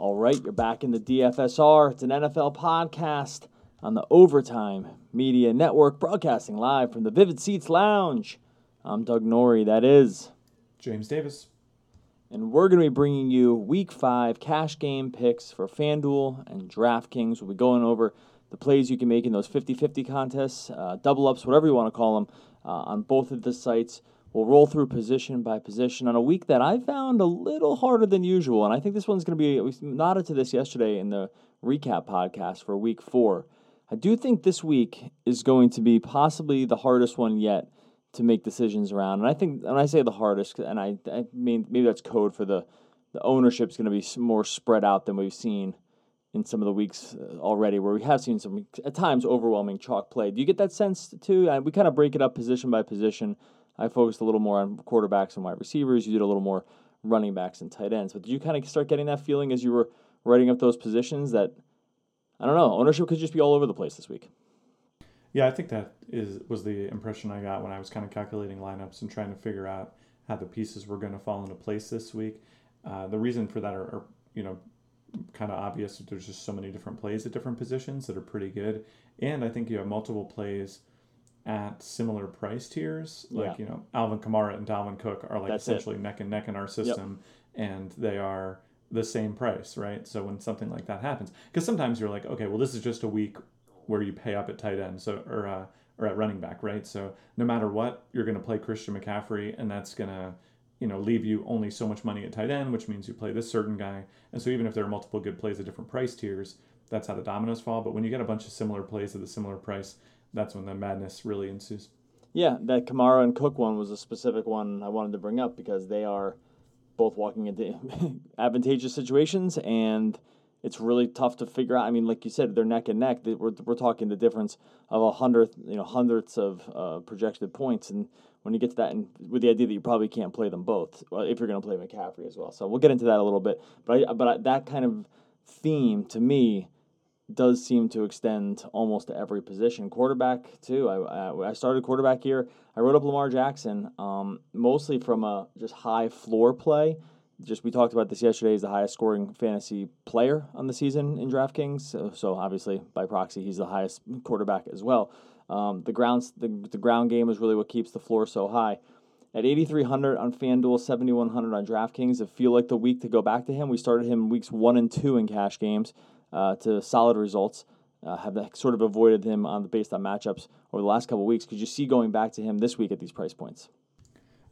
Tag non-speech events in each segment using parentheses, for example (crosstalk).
All right, you're back in the DFSR. It's an NFL podcast on the Overtime Media Network, broadcasting live from the Vivid Seats Lounge. I'm Doug Norrie, that is. James Davis. And we're going to be bringing you week five cash game picks for FanDuel and DraftKings. We'll be going over the plays you can make in those 50 50 contests, uh, double ups, whatever you want to call them, uh, on both of the sites. We'll roll through position by position on a week that I found a little harder than usual. And I think this one's going to be, we nodded to this yesterday in the recap podcast for week four. I do think this week is going to be possibly the hardest one yet to make decisions around. And I think, when I say the hardest, and I, I mean, maybe that's code for the, the ownership is going to be more spread out than we've seen in some of the weeks uh, already, where we have seen some, at times, overwhelming chalk play. Do you get that sense too? We kind of break it up position by position. I focused a little more on quarterbacks and wide receivers. You did a little more running backs and tight ends. But did you kind of start getting that feeling as you were writing up those positions that I don't know, ownership could just be all over the place this week? Yeah, I think that is was the impression I got when I was kind of calculating lineups and trying to figure out how the pieces were going to fall into place this week. Uh, the reason for that are, are you know kind of obvious. There's just so many different plays at different positions that are pretty good, and I think you have multiple plays at similar price tiers. Like, yeah. you know, Alvin Kamara and Dalvin Cook are like That's essentially it. neck and neck in our system, yep. and they are the same price, right? So when something like that happens, because sometimes you're like, okay, well, this is just a week where you pay up at tight end, so or uh, or at running back, right? So no matter what, you're going to play Christian McCaffrey, and that's going to you know leave you only so much money at tight end, which means you play this certain guy. And so even if there are multiple good plays at different price tiers, that's how the dominoes fall. But when you get a bunch of similar plays at a similar price, that's when the madness really ensues. Yeah, that Kamara and Cook one was a specific one I wanted to bring up because they are both walking into (laughs) advantageous situations and it's really tough to figure out. I mean, like you said, they're neck and neck. We're, we're talking the difference of a hundredth, you know, hundredths of uh, projected points, and when you get to that, and with the idea that you probably can't play them both, if you're going to play McCaffrey as well. So we'll get into that a little bit. But I, but I, that kind of theme to me does seem to extend almost to every position. Quarterback too. I, I started quarterback here. I wrote up Lamar Jackson, um, mostly from a just high floor play. Just we talked about this yesterday. He's the highest scoring fantasy player on the season in DraftKings. So, so obviously by proxy, he's the highest quarterback as well. Um, the grounds the, the ground game is really what keeps the floor so high. At 8,300 on FanDuel, 7,100 on DraftKings, it feel like the week to go back to him. We started him weeks one and two in cash games uh, to solid results. Uh, have sort of avoided him on the based on matchups over the last couple weeks. Could you see going back to him this week at these price points?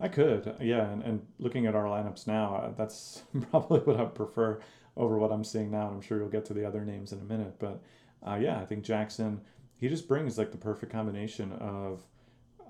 I could, yeah. And, and looking at our lineups now, uh, that's (laughs) probably what I prefer over what I'm seeing now. And I'm sure you'll get to the other names in a minute. But uh, yeah, I think Jackson, he just brings like the perfect combination of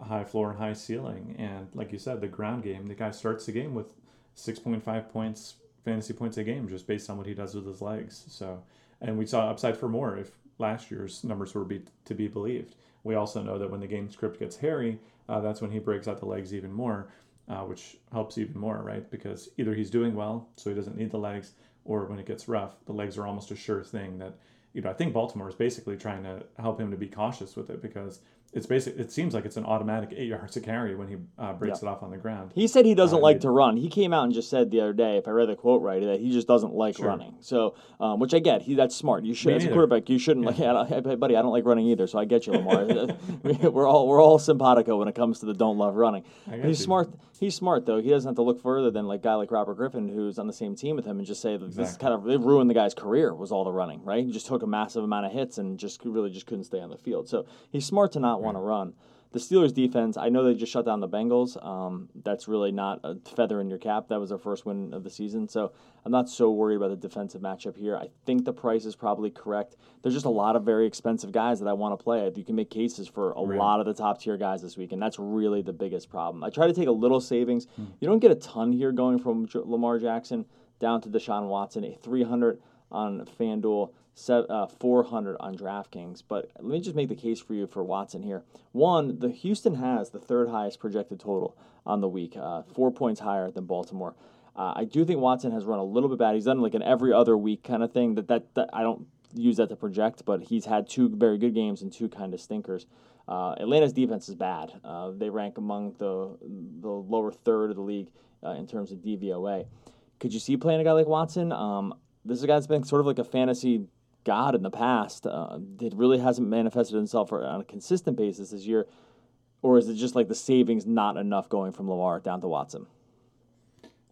high floor and high ceiling. And like you said, the ground game, the guy starts the game with 6.5 points, fantasy points a game, just based on what he does with his legs. So and we saw upside for more if last year's numbers were be, to be believed. We also know that when the game script gets hairy, uh, that's when he breaks out the legs even more, uh, which helps even more, right? Because either he's doing well, so he doesn't need the legs, or when it gets rough, the legs are almost a sure thing that, you know, I think Baltimore is basically trying to help him to be cautious with it because it's basic. It seems like it's an automatic eight yards to carry when he uh, breaks yeah. it off on the ground. He said he doesn't uh, like to run. He came out and just said the other day, if I read the quote right, that he just doesn't like sure. running. So, um, which I get. He that's smart. You should, as a quarterback, you shouldn't yeah. like. (laughs) Hey, buddy, I don't like running either. So I get you, Lamar. (laughs) we're all we're all simpatico when it comes to the don't love running. He's you. smart. He's smart though. He doesn't have to look further than like a guy like Robert Griffin, who's on the same team with him, and just say that exactly. this kind of it ruined the guy's career was all the running. Right? He just took a massive amount of hits and just really just couldn't stay on the field. So he's smart to not right. want to run the Steelers defense, I know they just shut down the Bengals. Um, that's really not a feather in your cap. That was their first win of the season. So I'm not so worried about the defensive matchup here. I think the price is probably correct. There's just a lot of very expensive guys that I want to play. You can make cases for a right. lot of the top tier guys this week, and that's really the biggest problem. I try to take a little savings. Hmm. You don't get a ton here going from Lamar Jackson down to Deshaun Watson, a 300 on FanDuel 400 on DraftKings. But let me just make the case for you for Watson here. One, the Houston has the third highest projected total on the week, uh, four points higher than Baltimore. Uh, I do think Watson has run a little bit bad. He's done like an every other week kind of thing. That, that that I don't use that to project, but he's had two very good games and two kind of stinkers. Uh, Atlanta's defense is bad. Uh, they rank among the the lower third of the league uh, in terms of DVOA. Could you see playing a guy like Watson? Um, this is a guy that's been sort of like a fantasy god in the past. Uh, it really hasn't manifested himself on a consistent basis this year. Or is it just like the savings not enough going from Lamar down to Watson?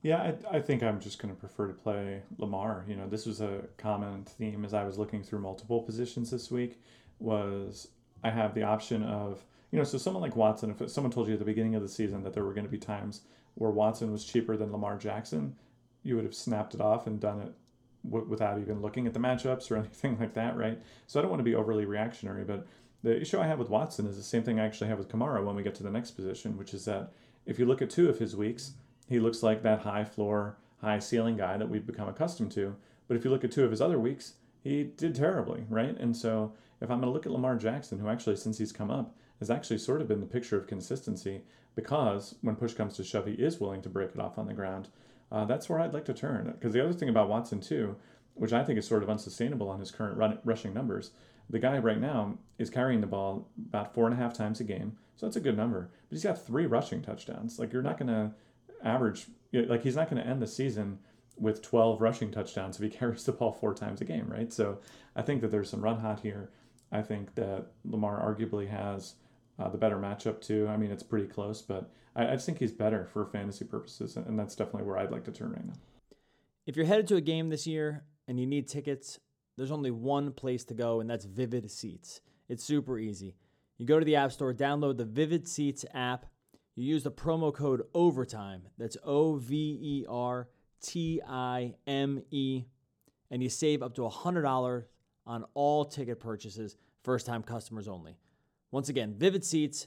Yeah, I, I think I'm just going to prefer to play Lamar. You know, this was a common theme as I was looking through multiple positions this week. Was I have the option of you know, so someone like Watson, if someone told you at the beginning of the season that there were going to be times where Watson was cheaper than Lamar Jackson, you would have snapped it off and done it w- without even looking at the matchups or (laughs) anything like that, right? So I don't want to be overly reactionary, but the issue I have with Watson is the same thing I actually have with Kamara when we get to the next position, which is that if you look at two of his weeks, he looks like that high floor, high ceiling guy that we've become accustomed to. But if you look at two of his other weeks, he did terribly, right? And so if I'm going to look at Lamar Jackson, who actually, since he's come up, has actually sort of been the picture of consistency because when push comes to shove, he is willing to break it off on the ground. Uh, that's where I'd like to turn. Because the other thing about Watson, too, which I think is sort of unsustainable on his current run, rushing numbers, the guy right now is carrying the ball about four and a half times a game. So that's a good number. But he's got three rushing touchdowns. Like, you're not going to average, like, he's not going to end the season with 12 rushing touchdowns if he (laughs) carries the ball four times a game, right? So I think that there's some run hot here. I think that Lamar arguably has uh, the better matchup too. I mean, it's pretty close, but I, I just think he's better for fantasy purposes, and that's definitely where I'd like to turn right now. If you're headed to a game this year and you need tickets, there's only one place to go, and that's Vivid Seats. It's super easy. You go to the App Store, download the Vivid Seats app. You use the promo code OVERTIME. That's O V E R T I M E. And you save up to $100 on all ticket purchases, first time customers only. Once again, Vivid Seats,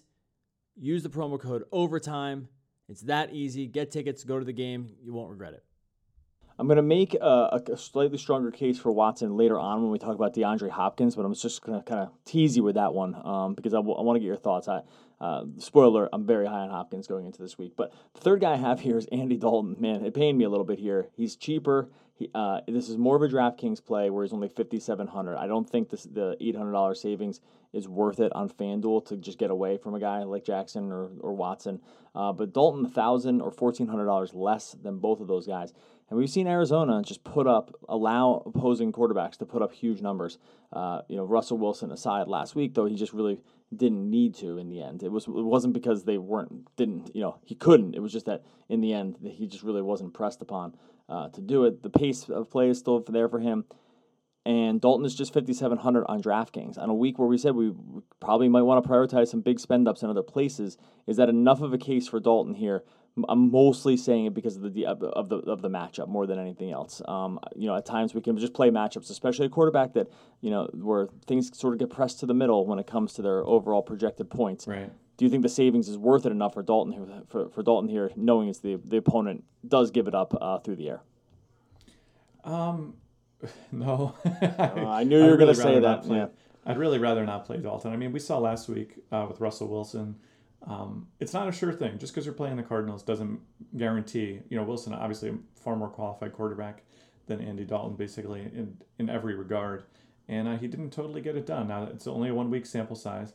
use the promo code OVERTIME. It's that easy. Get tickets, go to the game. You won't regret it. I'm going to make a, a, slightly stronger case for Watson later on when we talk about DeAndre Hopkins, but I'm just going to kind of tease you with that one um, because I, w- I want to get your thoughts. I, uh, spoiler, I'm very high on Hopkins going into this week. But the third guy I have here is Andy Dalton. Man, it pained me a little bit here. He's cheaper. Uh, this is more of a DraftKings play where he's only 5700 I don't think this, the $800 savings is worth it on FanDuel to just get away from a guy like Jackson or, or Watson. Uh, but Dalton, 1000 or $1,400 less than both of those guys. And we've seen Arizona just put up, allow opposing quarterbacks to put up huge numbers. Uh, you know, Russell Wilson aside last week, though he just really didn't need to in the end. It was it wasn't because they weren't didn't you know he couldn't. It was just that in the end he just really wasn't pressed upon uh, to do it. The pace of play is still there for him. And Dalton is just 5,700 on DraftKings. On a week where we said we probably might want to prioritize some big spend ups in other places, is that enough of a case for Dalton here I'm mostly saying it because of the of the of the matchup more than anything else. Um, you know, at times we can just play matchups, especially a quarterback that you know where things sort of get pressed to the middle when it comes to their overall projected points. Right. Do you think the savings is worth it enough for Dalton here, for, for Dalton here, knowing it's the the opponent does give it up uh, through the air? Um, (laughs) no. uh, I knew you were really going to say that. Play, yeah. I'd really rather not play Dalton. I mean, we saw last week uh, with Russell Wilson um, it's not a sure thing. Just because you're playing the Cardinals doesn't guarantee. You know, Wilson obviously a far more qualified quarterback than Andy Dalton, basically in in every regard, and uh, he didn't totally get it done. Now it's only a one week sample size,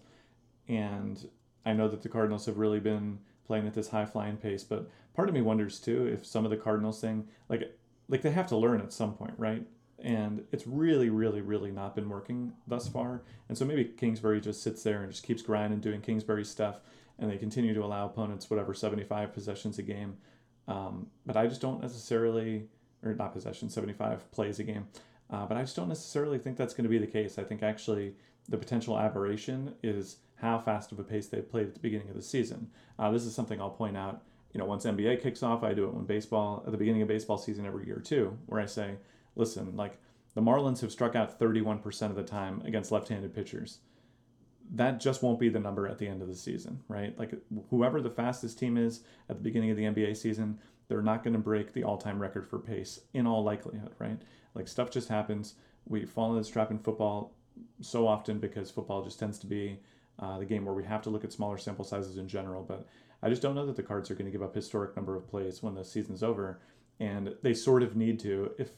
and I know that the Cardinals have really been playing at this high flying pace. But part of me wonders too if some of the Cardinals thing, like like they have to learn at some point, right? And it's really, really, really not been working thus far. And so maybe Kingsbury just sits there and just keeps grinding, doing Kingsbury stuff and they continue to allow opponents whatever 75 possessions a game. Um, but I just don't necessarily, or not possession, 75 plays a game. Uh, but I just don't necessarily think that's going to be the case. I think actually the potential aberration is how fast of a pace they played at the beginning of the season. Uh, this is something I'll point out. You know, once NBA kicks off, I do it when baseball at the beginning of baseball season every year too, where I say, listen, like the Marlins have struck out 31% of the time against left-handed pitchers that just won't be the number at the end of the season, right? Like whoever the fastest team is at the beginning of the NBA season, they're not going to break the all-time record for pace in all likelihood, right? Like stuff just happens. We fall in this trap in football so often because football just tends to be uh, the game where we have to look at smaller sample sizes in general. But I just don't know that the Cards are going to give up historic number of plays when the season's over, and they sort of need to if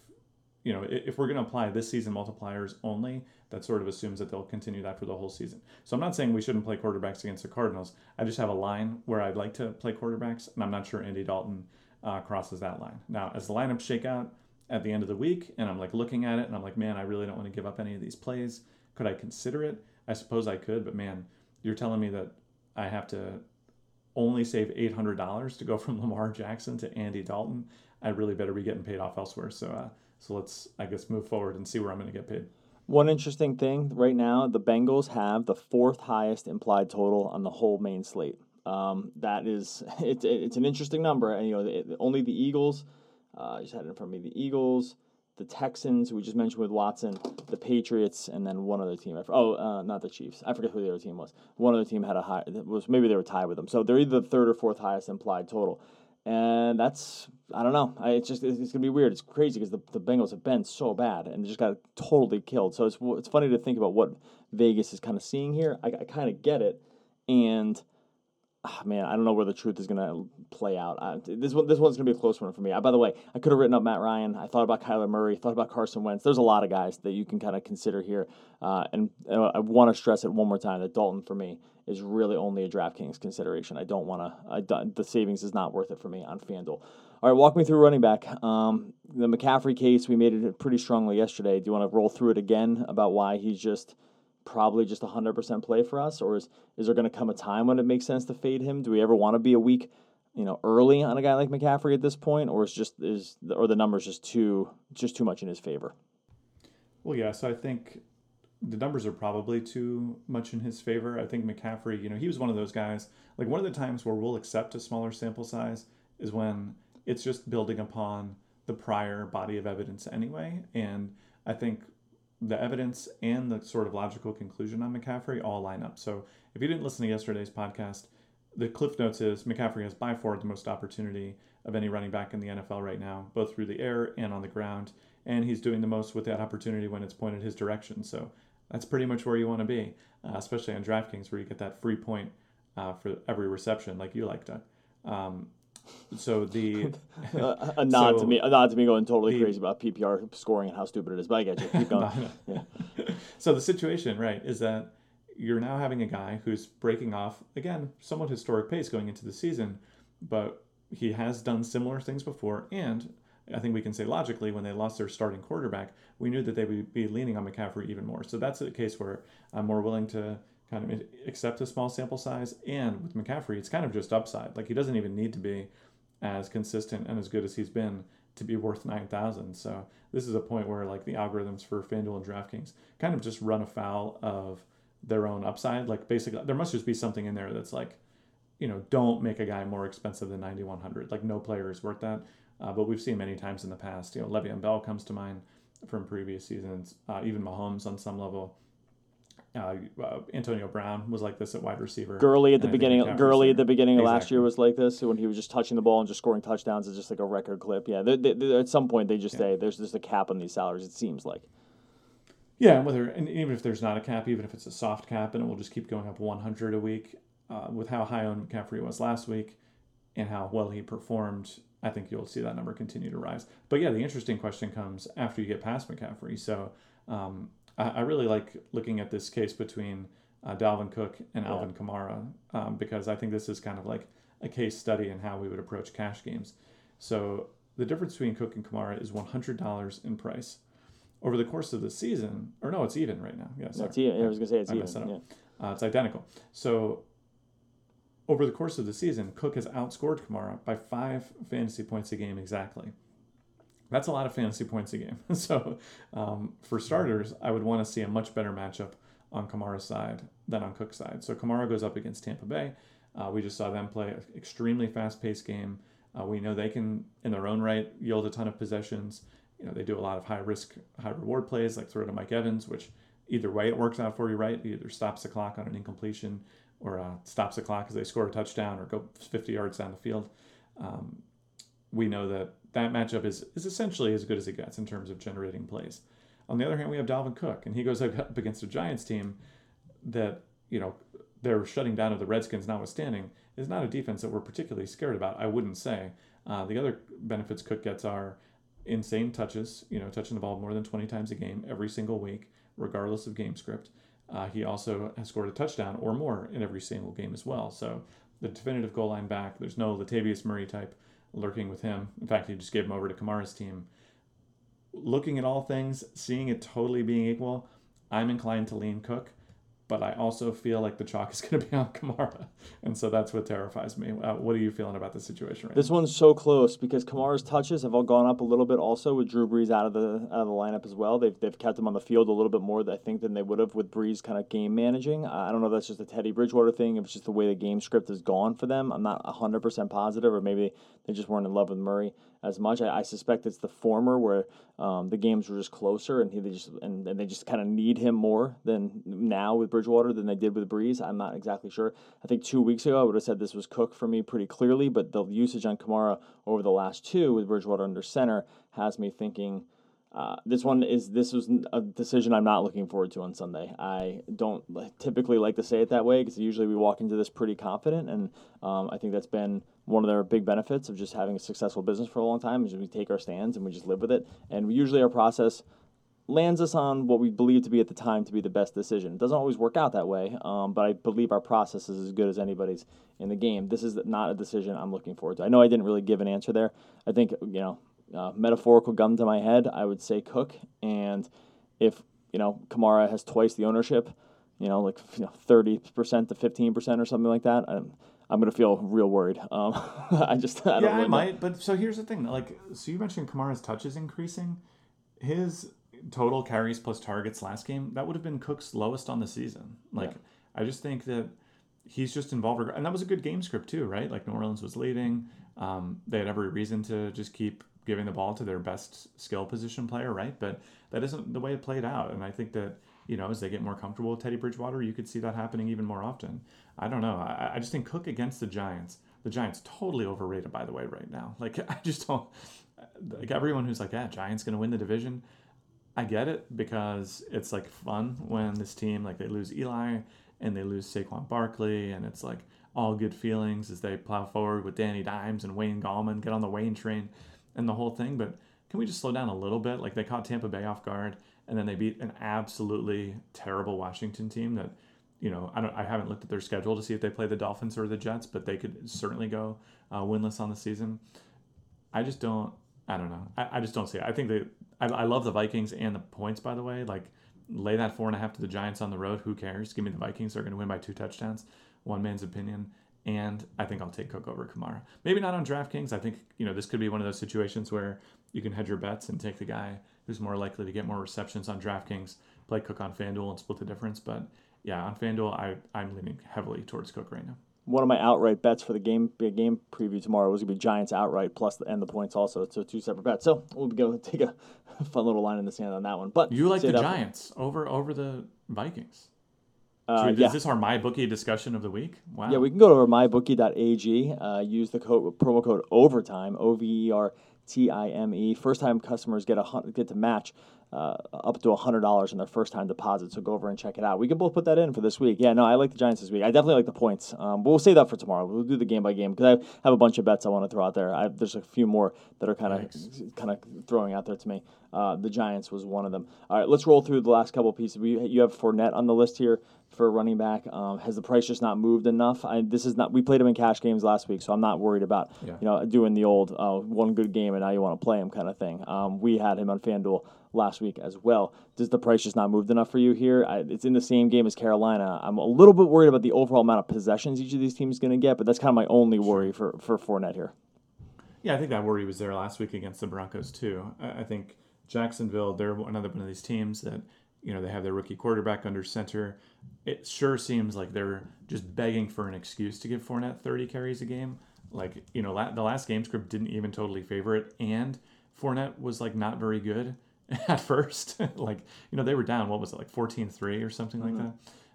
you know, if we're going to apply this season multipliers only, that sort of assumes that they'll continue that for the whole season. So I'm not saying we shouldn't play quarterbacks against the Cardinals. I just have a line where I'd like to play quarterbacks, and I'm not sure Andy Dalton uh, crosses that line. Now, as the lineups shake out, at the end of the week and I'm like looking at it and I'm like, man, I really don't want to give up any of these plays. Could I consider it? I suppose I could, but man, you're telling me that I have to only save $800 to go from (laughs) Lamar Jackson to Andy Dalton. I really better be getting paid off elsewhere. So, uh, so let's, I guess, move forward and see where I'm going to get paid. One interesting thing right now, the Bengals have the fourth highest implied total on the whole main slate. Um, that is, (laughs) it's it's an interesting number. And, you know, it, only the Eagles. Uh, I just had it in front of me. The Eagles, the Texans, we just mentioned with Watson, the Patriots, and then one other team. Oh, uh, not the Chiefs. I forget who the other team was. One other team had a high. Was maybe they were tied with them. So they're either the third or fourth highest implied total, and that's I don't know. I, it's just it's, it's gonna be weird. It's crazy because the, the Bengals have been so bad and they just got totally killed. So it's it's funny to think about what Vegas is kind of seeing here. I, I kind of get it, and oh, man, I don't know where the truth is gonna play out. Uh, this one, this one's gonna be a close one for me. Uh, by the way, I could have written up Matt Ryan. I thought about Kyler Murray. Thought about Carson Wentz. There's a lot of guys that you can kind of consider here, uh, and uh, I want to stress it one more time that Dalton for me is really only a DraftKings consideration. I don't want to. The savings is not worth it for me on FanDuel. All right, walk me through running back. Um, the McCaffrey case, we made it pretty strongly yesterday. Do you want to roll through it again about why he's just probably just a 100% play for us? Or is, is there going to come a time when it makes sense to fade him? Do we ever want to be a week you know early on a guy like McCaffrey at this point or is just is or the numbers just too just too much in his favor? Well, yeah, so I think the numbers are probably too much in his favor. I think McCaffrey, you know, he was one of those guys. Like one of the times where we'll accept a smaller sample size is when it's just building upon the prior body of evidence anyway. And I think the evidence and the sort of logical conclusion on McCaffrey all line up. So if you didn't listen to yesterday's podcast, the cliff notes is McCaffrey has by far the most opportunity of any running back in the NFL right now, both through the air and on the ground. And he's doing the most with that opportunity when it's pointed his direction. So that's pretty much where you want to be, uh, especially on DraftKings where you get that free point uh, for every reception, like you like, Doug. Um, so the (laughs) uh, a nod so to me, a nod to me going totally the, crazy about PPR scoring and how stupid it is. But I get you. Keep (laughs) going. yeah. (laughs) So the situation, right, is that you're now having a guy who's breaking off again, somewhat historic pace going into the season, but he has done similar things before, and I think we can say logically, when they lost their starting quarterback, we knew that they would be leaning on McCaffrey even more. So that's a case where I'm more willing to kind of accept a small sample size. And with McCaffrey, it's kind of just upside. Like he doesn't even need to be as consistent and as good as he's been to be worth 9,000. So this is a point where like the algorithms for FanDuel and DraftKings kind of just run afoul of their own upside. Like basically, there must just be something in there that's like, you know, don't make a guy more expensive than 9,100. Like no player is worth that. Uh, but we've seen many times in the past. You know, Le'Veon Bell comes to mind from previous seasons. Uh, even Mahomes on some level. Uh, uh, Antonio Brown was like this at wide receiver. Gurley at the beginning. Gurley at the beginning exactly. of last year was like this when he was just touching the ball and just scoring touchdowns. It's just like a record clip. Yeah, they, they, at some point they just yeah. say there's just a cap on these salaries. It seems like. Yeah, whether and even if there's not a cap, even if it's a soft cap, and it will just keep going up 100 a week, uh, with how high on McCaffrey was last week, and how well he performed, I think you'll see that number continue to rise. But yeah, the interesting question comes after you get past McCaffrey. So um, I, I, really like looking at this case between uh, Dalvin Cook and yeah. Alvin Kamara um, because I think this is kind of like a case study in how we would approach cash games. So the difference between Cook and Kamara is $100 in price. Over the course of the season, or no, it's even right now. Yeah, even. Yeah, I was gonna say it's I even. It yeah. Uh, it's identical. So over the course of the season, Cook has outscored Kamara by five fantasy points a game exactly. That's a lot of fantasy points a game. (laughs) so, um, for starters, I would want to see a much better matchup on Kamara's side than on Cook's side. So, Kamara goes up against Tampa Bay. Uh, we just saw them play an extremely fast paced game. Uh, we know they can, in their own right, yield a ton of possessions. You know, they do a lot of high risk, high reward plays like throw to Mike Evans, which either way it works out for you, right? either stops the clock on an incompletion or uh, stops the clock as they score a touchdown or go 50 yards down the field. Um, we know that that matchup is, is essentially as good as it gets in terms of generating plays. On the other hand, we have Dalvin Cook, and he goes up against a Giants team that, you know, their shutting down of the Redskins notwithstanding, is not a defense that we're particularly scared about, I wouldn't say. Uh, the other benefits Cook gets are insane touches, you know, touching the ball more than 20 times a game every single week, regardless of game script. Uh, he also has scored a touchdown or more in every single game as well. So the definitive goal line back, there's no Latavius Murray type lurking with him. In fact, he just gave him over to Kamara's team. looking at all things, seeing it totally being equal, I'm inclined to lean Cook but I also feel like the chalk is (laughs) going to be on Kamara, and so that's what terrifies me. Uh, what are you feeling about the situation right This now? one's so close because Kamara's touches have all gone up a little bit. Also with Drew Brees out of the out of the lineup as well, they've they've kept him on the field a little bit more, I think, than they would have with Brees kind of game managing. I don't know if that's just a Teddy Bridgewater thing, if it's just the way the game script has gone for them. I'm not hundred percent positive, or maybe they just weren't in love with Murray as much. I, I suspect it's the former where um, the games were just closer and he they just and, and they just kind of need him more than now with Bridgewater than they did with Brees. I'm not exactly sure. I think two weeks ago I would have said this was Cook for me pretty clearly, but the usage on Kamara over the last two with Bridgewater under center has me thinking. Uh, this one is this was a decision I'm not looking forward to on Sunday. I don't typically like to say it that way because usually we walk into this pretty confident, and um, I think that's been one of their big benefits of just having a successful business for a long time is we take our stands and we just live with it. And usually our process lands us on what we believe to be at the time to be the best decision. It doesn't always work out that way, um, but I believe our process is as good as anybody's in the game. This is not a decision I'm looking forward to. I know I didn't really give an answer there. I think you know, uh, metaphorical gun to my head, I would say Cook, and if you know Kamara has twice the ownership, you know, like you know, thirty percent to fifteen percent or something like that. I'm, I'm gonna feel real worried. (laughs) Um, I just I yeah, really I might. Know. But so here's the thing: like, so you mentioned Kamara's touches increasing. His total carries plus targets last game that would have been Cook's lowest on the season. Like, yeah. I just think that he's just involved, and that was a good game script too, right? Like New Orleans was leading. Um, they had every reason to just keep giving the ball to their best skill position player, right? But that isn't the way it played out, and I think that you know, as they get more comfortable with Teddy Bridgewater, you could see that happening even more often. I don't know. I, I just think Cook against the Giants, the Giants totally overrated, by the way, right now. (laughs) Like, I just don't, like, everyone who's like, yeah, Giants to win the division. I get it because it's like fun when this team, like, they lose Eli and they lose Saquon Barkley, and it's like all good feelings as they plow forward with Danny Dimes and Wayne Gallman, get on the Wayne train and the whole thing. But can we just slow down a little bit? Like, they caught Tampa Bay off guard and then they beat an absolutely terrible Washington team that you know I don't I haven't looked at their schedule to see if they play the Dolphins or the Jets, but they could certainly go uh, winless on the season. I just don't I don't know I, I just don't see it. I think that I, I love the Vikings and the points by the way like lay that four and a half to the Giants on the road. Who cares? Give me the Vikings. They're going to win by two touchdowns. One man's opinion. And I think I'll take Cook over Kamara. Maybe not on DraftKings. I think you know this could be one of those situations where you can hedge your bets and take the guy who's more likely to get more receptions on DraftKings, play Cook on FanDuel and split the difference. But yeah, on FanDuel, I, I'm leaning heavily towards Cook right now. One of my outright bets for the game game preview tomorrow was gonna be Giants outright plus the, and the points also. So two separate bets. So we'll go (laughs) take a (laughs) fun little line in the sand on that one. But you like the Giants over over the Vikings. Uh, is yeah. this our MyBookie discussion of the week? Wow. Yeah, we can go to mybookie.ag. Uh, use the code promo code overtime O V E R T I M E. First time customers get a get to match uh, up to hundred dollars in their first time deposit. So go over and check it out. We can both put that in for this week. Yeah, no, I like the Giants this week. I definitely like the points. Um, but we'll save that for tomorrow. We'll do the game by game because I have a bunch of bets I want to throw out there. I, there's a few more that are kind of kind of throwing out there to me. Uh, the Giants was one of them. All right, let's roll through the last couple pieces. We you have Fournette on the list here for running back. Um, has the price just not moved enough? I, this is not. We played him in cash games last week, so I'm not worried about yeah. you know doing the old uh, one good game and now you want to play him kind of thing. Um, we had him on FanDuel last week as well. Does the price just not moved enough for you here? I, it's in the same game as Carolina. I'm a little bit worried about the overall amount of possessions each of these teams is going to get, but that's kind of my only worry for for Fournette here. Yeah, I think that worry was there last week against the Broncos too. I, I think Jacksonville, they're another one of these teams that you know they have their rookie quarterback under center. It sure seems like they're just begging for an excuse to give Fournette 30 carries a game. Like you know, la- the last game script didn't even totally favor it, and Fournette was like not very good (laughs) at first. (laughs) like you know they were down. What was it like 14-3 or something mm-hmm. like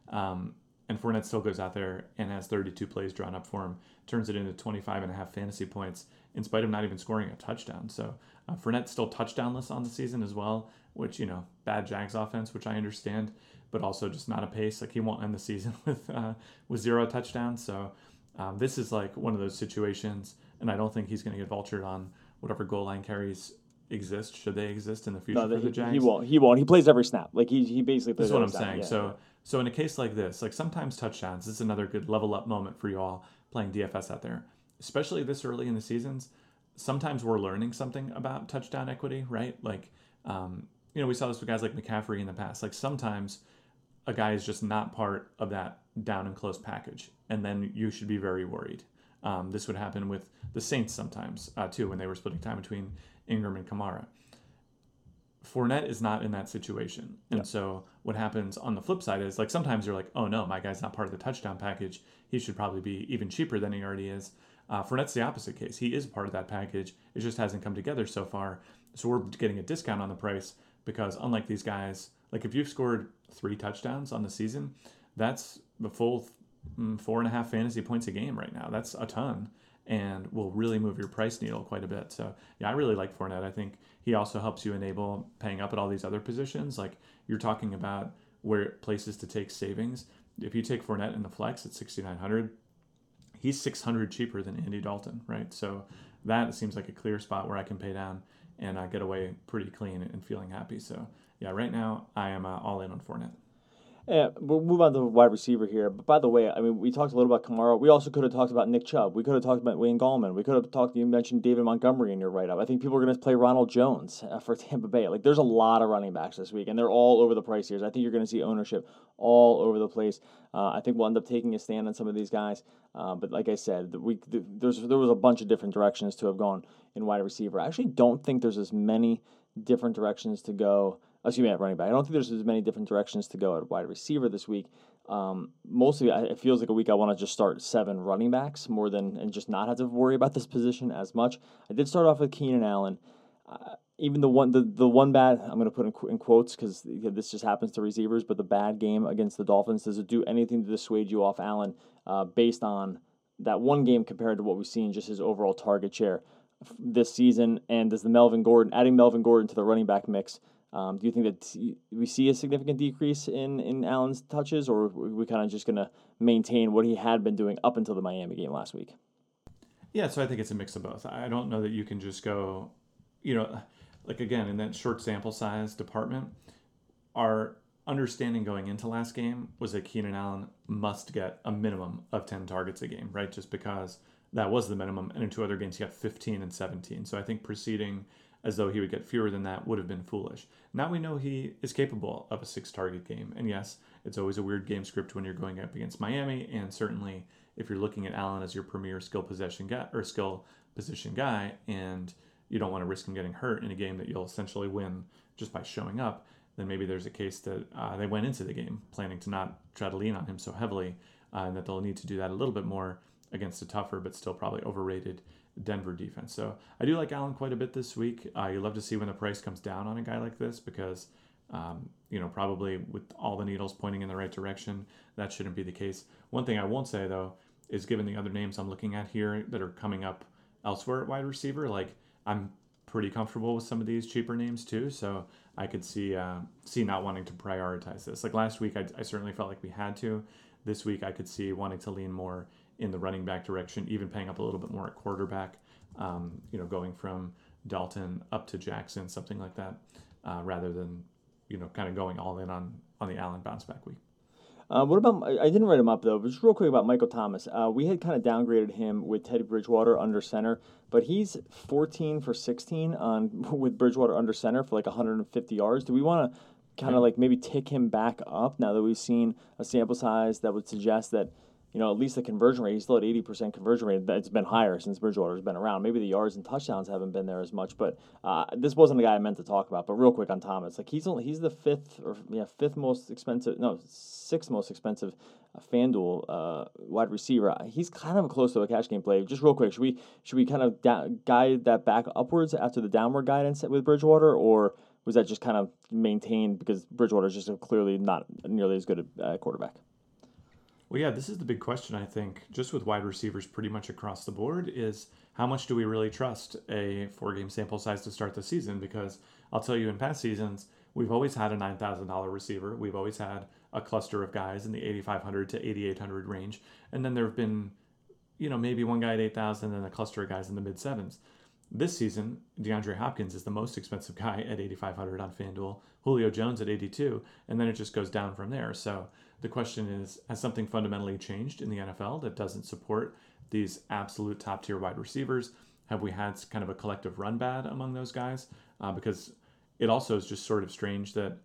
that? Um, and Fournette still goes out there and has 32 plays drawn up for him, turns it into 25 and a half fantasy points in spite of not even scoring a touchdown. So uh, Fournette's still touchdownless on the season as well, which, you know, bad Jags offense, which I understand, but also just not a pace. Like he won't end the season (laughs) with, uh, with zero touchdowns. So um, this is like one of those situations, and I don't think he's going to get vultured on whatever goal line carries exist should they exist in the future no, for he, the Jags. He won't. He won't. He plays every snap. Like he, he basically. Plays That's what I'm saying. Yeah, so yeah. so in a case like this, like sometimes touchdowns this is another good level up moment for you all playing DFS out there, especially this early in the seasons sometimes we're learning something about touchdown equity, right? Like Um, you know, we saw this with guys like McCaffrey in the past. Like sometimes a guy is just not part of that down and close package, and then you should be very worried. Um, this would happen with the Saints sometimes uh, too when they were splitting time between Ingram and Kamara. Fournette is not in that situation. And yeah. so what happens on the flip side is like sometimes you're like, oh no, my guy's not part of the touchdown package. He should probably be even cheaper than he already is. Uh, Fournette's the opposite case. He is part of that package. It just hasn't come together so far. So we're getting a discount on the price because unlike these guys, like if you've scored three touchdowns on the season, that's the full mm, four and a half fantasy points a game right now. That's a ton and will really move your price needle quite a bit. So yeah, I really like Fournette. I think he also helps you enable paying up at all these other positions. Like you're talking about where places to take savings. If you take Fournette in the flex at 6,900, he's 600 cheaper than Andy Dalton, right? So that seems like a clear spot where I can pay down and I get away pretty clean and feeling happy. So yeah, right now I am uh, all in on Fournette. Yeah, we'll move on to the wide receiver here. But by the way, I mean, we talked a little about Kamara. We also could have talked about Nick Chubb. We could have talked about Wayne Gallman. We could have talked, you mentioned David Montgomery in your write up. I think people are going to play Ronald Jones uh, for (laughs) Tampa Bay. Like, there's a lot of running backs this week, and they're all over the price tiers. I think you're going to see ownership all over the place. Uh, I think we'll end up taking a stand on some of these guys. Uh, but like I said, the week the, there's there was a bunch of different directions to have gone in wide receiver. I actually don't think there's as many different directions to go excuse me, at running back. I don't think there's as many different directions to go at wide receiver this week. Um, mostly, it feels like a week I want to just start seven running backs more than and just not have to worry about this position as much. I did start off with Keenan Allen. Uh, even the one the, the one bad I'm going to put in, in quotes because this just happens to receivers, but the bad game against the Dolphins does it do anything to dissuade you off Allen uh, based on that one game compared to what we've seen just his overall target share this season and does the Melvin Gordon adding Melvin Gordon to the running back mix um, do you think that we see a significant decrease in, in Allen's touches, or are we kind of just going to maintain what he had been doing up until the Miami game last week? Yeah, so I think it's a mix of both. I don't know that you can just go, you know, like again, in that short sample size department, our understanding going into last game was that Keenan Allen must get a minimum of 10 targets a game, right? Just because that was the minimum. And in two other games, he got 15 and 17. So I think proceeding as though he would get fewer than that would have been foolish. Now we know he is capable of a six target game. And yes, it's always a weird game script when you're going up against Miami. And certainly if you're looking at Allen as your premier skill possession guy or skill position guy, and you don't want to risk him getting hurt in a game that you'll essentially win just by showing up, then maybe there's a case that uh, they went into the game planning to not try to lean on him so heavily, uh, and that they'll need to do that a little bit more against a tougher but still probably overrated Denver defense. So I do like Allen quite a bit this week. Uh, you love to see when the price comes down on a guy like this because, um, you know, probably with all the needles pointing in the right direction, that shouldn't be the case. One thing I won't say though is given the other names I'm looking at here that are coming up elsewhere at wide receiver, like I'm pretty comfortable with some of these cheaper names too. So I could see uh, see not wanting to prioritize this. Like last week, I, I certainly felt like we had to. This week, I could see wanting to lean more in the running back direction, even paying up a little bit more at quarterback. Um, you know, going from Dalton up to Jackson, something like that, uh, rather than you know kind of going all in on on the Allen bounce back week. Uh, what about? I didn't write him up though. But just real quick about Michael Thomas. Uh, we had kind of downgraded him with Teddy Bridgewater under center, but he's 14 for 16 on (laughs) with Bridgewater under center for like 150 yards. Do we want to kind of yeah. like maybe tick him back up now that we've seen a sample size that would suggest that you know, at least the conversion rate, he's still at 80% conversion rate. It's been higher since Bridgewater's been around. Maybe the yards and touchdowns haven't been there as much, but uh, this wasn't the guy I meant to talk about. But real quick on Thomas, like he's only, he's the fifth or yeah fifth most expensive, no sixth most expensive uh, FanDuel uh, wide receiver. He's kind of close to a cash game play. Just real quick, should we should we kind of da- guide that back upwards after the downward guidance with Bridgewater, or was that just kind of maintained because Bridgewater is just clearly not nearly as good a quarterback? Well, yeah, this is the big question, I think, just with wide receivers pretty much across the board is how much do we really trust a four game sample size to start the season? Because I'll tell you, in past seasons, we've always had a $9,000 receiver. We've always had a cluster of guys in the 8,500 to 8,800 range. And then there have been, you know, maybe one guy at 8,000 and a cluster of guys in the mid sevens. This season, DeAndre Hopkins is the most expensive guy at 8,500 on FanDuel, Julio Jones at 82, and then it just goes down from there. So the question is Has something fundamentally changed in the NFL that doesn't support these absolute top tier wide receivers? Have we had kind of a collective run bad among those guys? Uh, because it also is just sort of strange that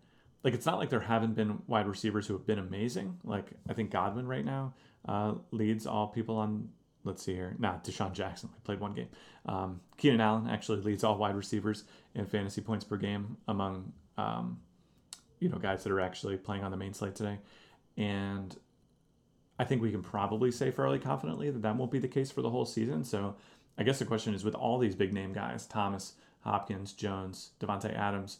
like it's not like there haven't been wide receivers who have been amazing. Like I think Godwin right now uh, leads all people on. Let's see here. Nah, DeSean Jackson we played one game. Um, Keenan Allen actually leads all wide receivers in fantasy points per game among um, you know guys that are actually playing on the main slate today, and I think we can probably say fairly confidently that that won't be the case for the whole season. So I guess the question is with all these big name guys, Thomas, Hopkins, Jones, Davante Adams.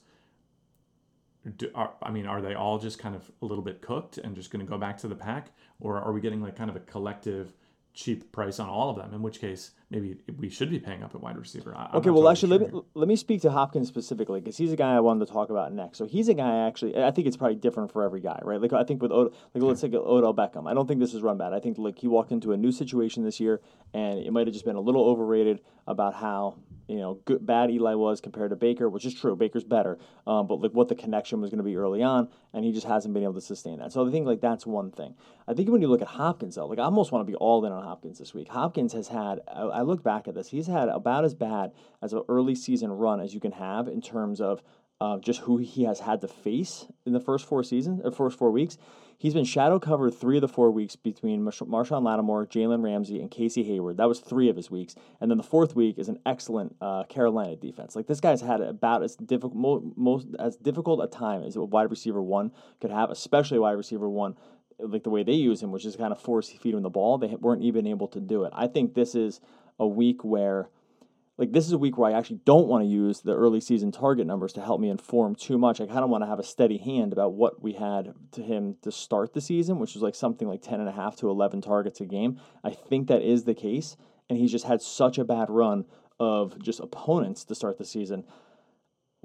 Do, are, I mean, are they all just kind of a little bit cooked and just going to go back to the pack, or are we getting like kind of a collective cheap price on all of them? In which case, maybe we should be paying up at wide receiver. I, okay, well, totally actually, sure let me let me speak to Hopkins specifically because he's a guy I wanted to talk about next. So he's a guy actually. I think it's probably different for every guy, right? Like I think with Od- like okay. let's take Odell Beckham. I don't think this is run bad. I think like he walked into a new situation this year, and it might have just been a little overrated about how you know good bad Eli was compared to Baker, which is true. Baker's better, um, but like what the connection was going to be early on, and he just hasn't been able to sustain that. So I think like that's one thing. I think when you look at Hopkins though, like I almost want to be all in on Hopkins this week. Hopkins has had. I look back at this. He's had about as bad as an early season run as you can have in terms of uh, just who he has had to face in the first four seasons or first four weeks. He's been shadow covered three of the four weeks between Marshon Lattimore, Jalen Ramsey, and Casey Hayward. That was three of his weeks. And then the fourth week is an excellent uh, Carolina defense. Like this guy's had about as difficult, most as difficult a time as a wide receiver one could have, especially wide receiver one like the way they use him, which is kind of force feed him the ball. They weren't even able to do it. I think this is a week where like this is a week where I actually don't want to use the early season target numbers to help me inform too much. I kind of want to have a steady hand about what we had to him to start the season, which was like something like 10 and a half to 11 targets a game. I think that is the case. And he's just had such a bad run of just opponents to start the season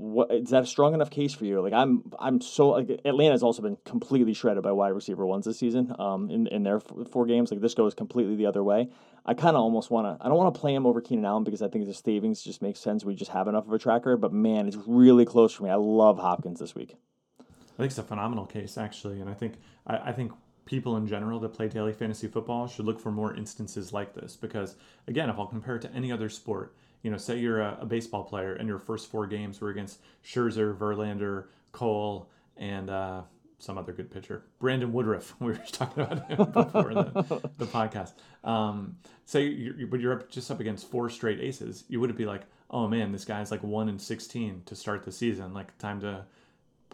what is that a strong enough case for you? Like I'm, I'm so like Atlanta's also been completely shredded by wide receiver ones this season. Um, in in their four games, like this goes completely the other way. I kind of almost want to. I don't want to play him over Keenan Allen because I think the savings just makes sense. We just have enough of a tracker. But man, it's really close for me. I love Hopkins this week. I think it's a phenomenal case actually, and I think I, I think people in general that play daily fantasy football should look for more instances like this because again, if I'll compare it to any other sport you know, say you're a, a, baseball player and your first four games were against Scherzer, Verlander, Cole, and uh, some other good pitcher, Brandon Woodruff. (laughs) We were just talking about him before the, the podcast. Um, say you're, but you're up, just up against four straight aces. You wouldn't be like, oh man, this guy's like one in sixteen to start the season. Like time to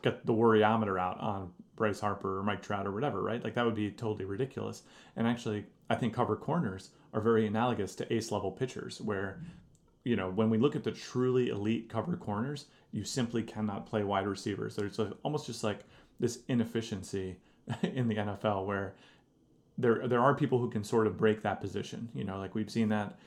get the worryometer out on Bryce Harper or Mike Trout or whatever, right? Like that would be totally ridiculous. And actually, I think cover corners are very analogous to ace level pitchers, where you know, when we look at the truly elite cover corners, you simply cannot play wide receivers. There's almost just like this inefficiency (laughs) in the NFL where there there are people who can sort of break that position. You know, like we've seen that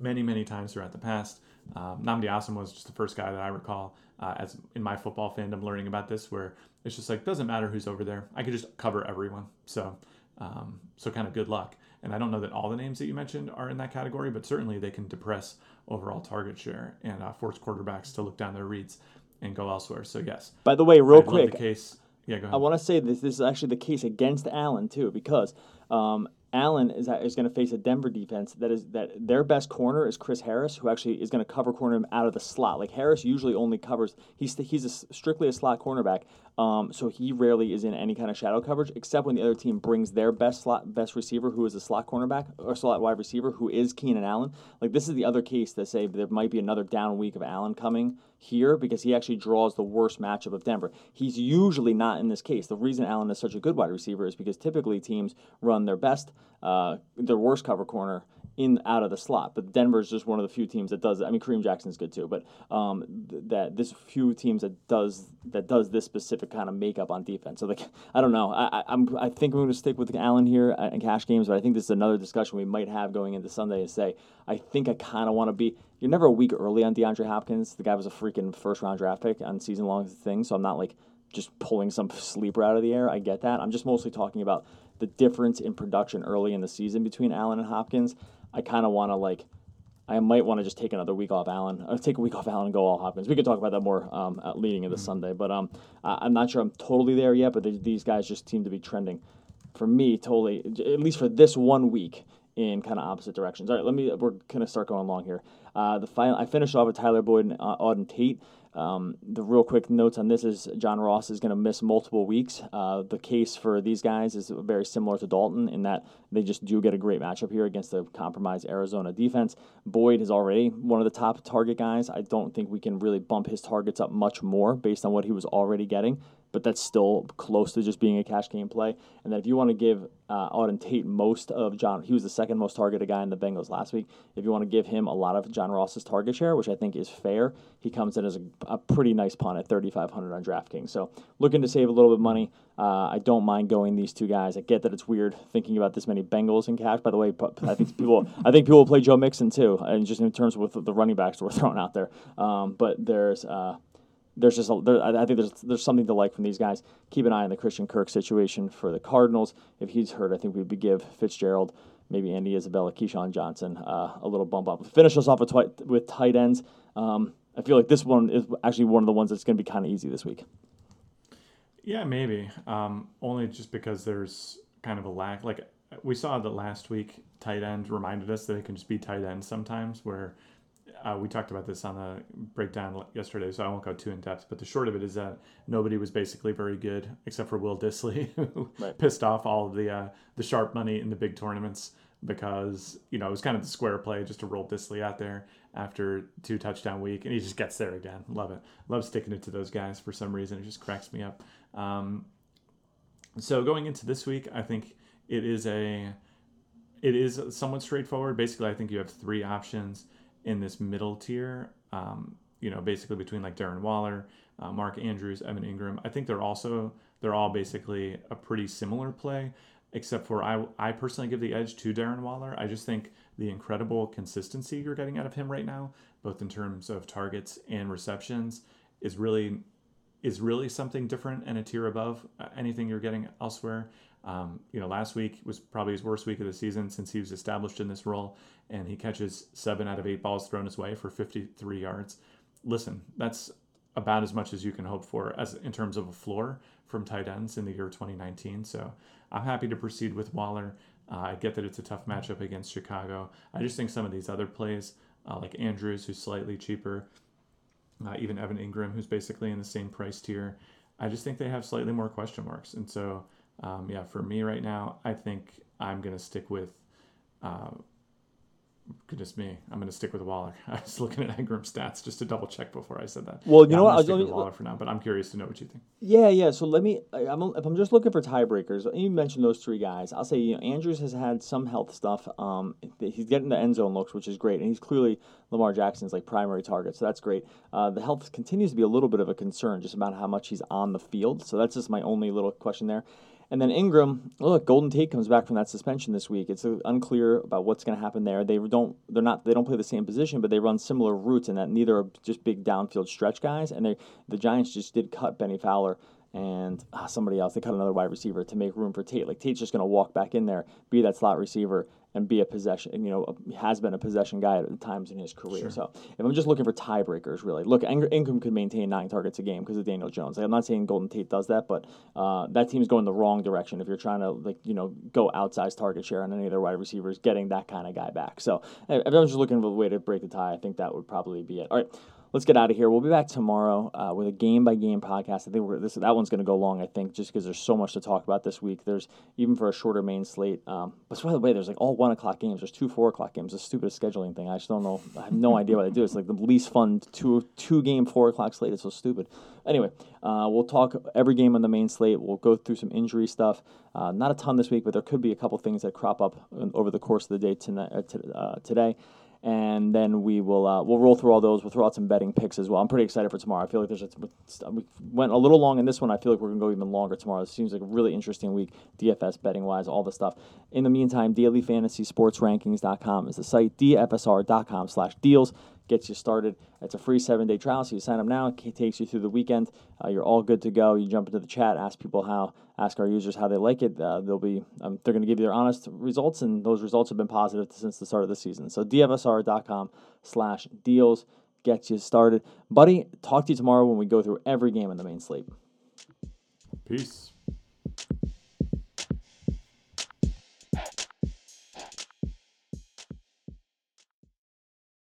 many many times throughout the past. Um, Nnamdi Asomugha was just the first guy that I recall uh, as in my football fandom learning about this, where it's just like doesn't matter who's over there. I could just cover everyone. So um, so kind of good luck. And I don't know that all the names that you mentioned are in that category, but certainly they can depress overall target share and uh, force quarterbacks to look down their reads and go elsewhere. So yes. By the way, real quick, case. Yeah, go ahead. I want to say this. This is actually the case against Allen too, because um, Allen is, is going to face a Denver defense that is that their best corner is Chris Harris, who actually is going to cover corner him out of the slot. Like Harris usually only covers he's he's a, strictly a slot cornerback, um, so he rarely is in any kind of shadow coverage except when the other team brings their best slot best receiver, who is a slot cornerback or slot wide receiver, who is Keenan Allen. Like this is the other case that say there might be another down week of Allen coming here because he actually draws the worst matchup of Denver. He's usually not in this case. The reason Allen is such a good wide receiver is because typically teams run their best, uh, their worst cover corner in out of the slot. But Denver is just one of the few teams that does it. I mean, Kareem Jackson's good too, but um, th- that this few teams that does that does this specific kind of makeup on defense. So like, (laughs) I don't know. I, I am I think I'm going to stick with Allen here in cash games, but I think this is another discussion we might have going into Sunday. Is say I think I kind of want to be. You're never a week early on DeAndre Hopkins. The guy was a freaking first round draft pick on season long thing, so I'm not like just pulling some sleeper out of the air. I get that. I'm just mostly talking about the difference in production early in the season between Allen and Hopkins. I kind of want to like. I might want to just take another week off Allen, uh, take a week off Allen and go all Hopkins. We could talk about that more um, leading into mm-hmm. Sunday, but um, I'm not sure I'm totally there yet. But these guys just seem to be trending, for me, totally at least for this one week in kind of opposite directions. All right, let me. We're gonna start going along here. Uh, the final, I finished off with Tyler Boyd and uh, Auden Tate. Um, the real quick notes on this is John Ross is going to miss multiple weeks. Uh, the case for these guys is very similar to Dalton in that they just do get a great matchup here against the compromised Arizona defense. Boyd is already one of the top target guys. I don't think we can really bump his targets up much more based on what he was already getting but that's still close to just being a cash game play. And then if you want to give uh, Auden Tate most of John, he was the second most targeted guy in the Bengals last week. If you want to give him a lot of John Ross's target share, which I think is fair, he comes in as a, a pretty nice punt at 3,500 on DraftKings. So looking to save a little bit of money. Uh, I don't mind going these two guys. I get that it's weird thinking about this many Bengals in cash. By the way, I think people (laughs) I think people will play Joe Mixon too, and just in terms of the running backs we're (laughs) throwing out there. Um, but there's uh, there's just a, there, I think there's there's something to like from these guys. Keep an eye on the Christian Kirk situation for the Cardinals. If he's hurt, I think we would give Fitzgerald, maybe Andy Isabella, KeeSean Johnson uh, a little bump up. Finish us off with, twi- with tight ends. Um, I feel like this one is actually one of the ones that's going to be kind of easy this week. Yeah, maybe. Um, only just because there's kind of a lack. Like we saw that last week, tight end reminded us that it can just be tight end sometimes, where uh, we talked about this on the breakdown yesterday, so I won't go too in depth. But the short of it is that nobody was basically very good except for Will Dissly, (laughs) who right. pissed off all of the uh, the sharp money in the big tournaments because you know it was kind of the square play just to roll Disley out there after two touchdown week, and he just gets there again. Love it. Love sticking it to those guys for some reason. It just cracks me up. Um, so going into this week, I think it is a it is somewhat straightforward. Basically, I think you have three options in this middle tier. Um, you know, basically between like Darren Waller, uh, Mark Andrews, Evan Engram. I think they're also they're all basically a pretty similar play, except for I I personally give the edge to Darren Waller. I just think the incredible consistency you're getting out of him right now, both in terms of targets and receptions, is really is really something different and a tier above uh, anything you're getting elsewhere. Um, you know, last week was probably his worst week of the season since he was established in this role, and he catches seven out of eight balls thrown his way for 53 yards. Listen, that's about as much as you can hope for as in terms of a floor from tight ends in the year 2019. So I'm happy to proceed with Waller. Uh, I get that it's a tough matchup against Chicago. I just think some of these other plays, uh, like Andrews, who's slightly cheaper, uh, even Evan Engram, who's basically in the same price tier, I just think they have slightly more question marks. And so um, yeah, for me right now, I think I'm going to stick with. Uh, goodness me, I'm going to stick with Waller. (laughs) I was looking at Engram stats just to double check before I said that. Well, you yeah, know what? I'll stick with Waller for now, but I'm curious to know what you think. Yeah, yeah. So let me. I, am if I'm just looking for tiebreakers, you mentioned those three guys. I'll say you know, Andrews has had some health stuff. Um, he's getting the end zone looks, which is great, and he's clearly Lamar Jackson's like primary target, so that's great. Uh, the health continues to be a little bit of a concern, just about how much he's on the field. So that's just my only little question there. And then Engram, look, Golden Tate comes back from that suspension this week. It's unclear about what's going to happen there. They don't, they're not, they don't play the same position, but they run similar routes, and that neither are just big downfield stretch guys. And they, the Giants just did cut Bennie Fowler and ah, somebody else. They cut another wide receiver to make room for Tate. Like Tate's just going to walk back in there, be that slot receiver, and be a possession. You know, has been a possession guy at times in his career. Sure. So if I'm just looking for tiebreakers, really, look, Engram could maintain nine targets a game because of Daniel Jones. Like, I'm not saying Golden Tate does that, but uh, that team's going the wrong direction if you're trying to like you know go outsized target share on any of their wide receivers, getting that kind of guy back. So if I'm just looking for a way to break the tie, I think that would probably be it. All right let's get out of here. We'll be back tomorrow uh, with a game by game podcast. I think we're, this that one's going to go long. I think just because there's so much to talk about this week. There's even for a shorter main slate. Um, but by the way, there's like all one o'clock games. There's two four o'clock games. The stupidest scheduling thing. I just don't know. I have no (laughs) idea what they do. It's like the least fun two two game four o'clock slate. It's so stupid. Anyway, uh, we'll talk every game on the main slate. We'll go through some injury stuff. Uh, not a ton this week, but there could be a couple things that crop up over the course of the day tonight, uh, uh, today and then we will uh, we'll roll through all those. We'll throw out some betting picks as well. I'm pretty excited for tomorrow. I feel like there's a, we went a little long in this one. I feel like we're gonna go even longer tomorrow. It seems like a really interesting week, DFS betting wise, all the stuff. In the meantime, dailyfantasysportsrankings.com is the site. dfsr.com/deals gets you started. It's a free seven day trial, so you sign up now. It takes you through the weekend. Uh, you're all good to go. You jump into the chat, ask people how, ask our users how they like it. Uh, they'll be um, they're going to give you their honest results, and those results have been positive since the start of the season. So dfsr.com/slash deals gets you started, buddy. Talk to you tomorrow when we go through every game in the main slate. Peace.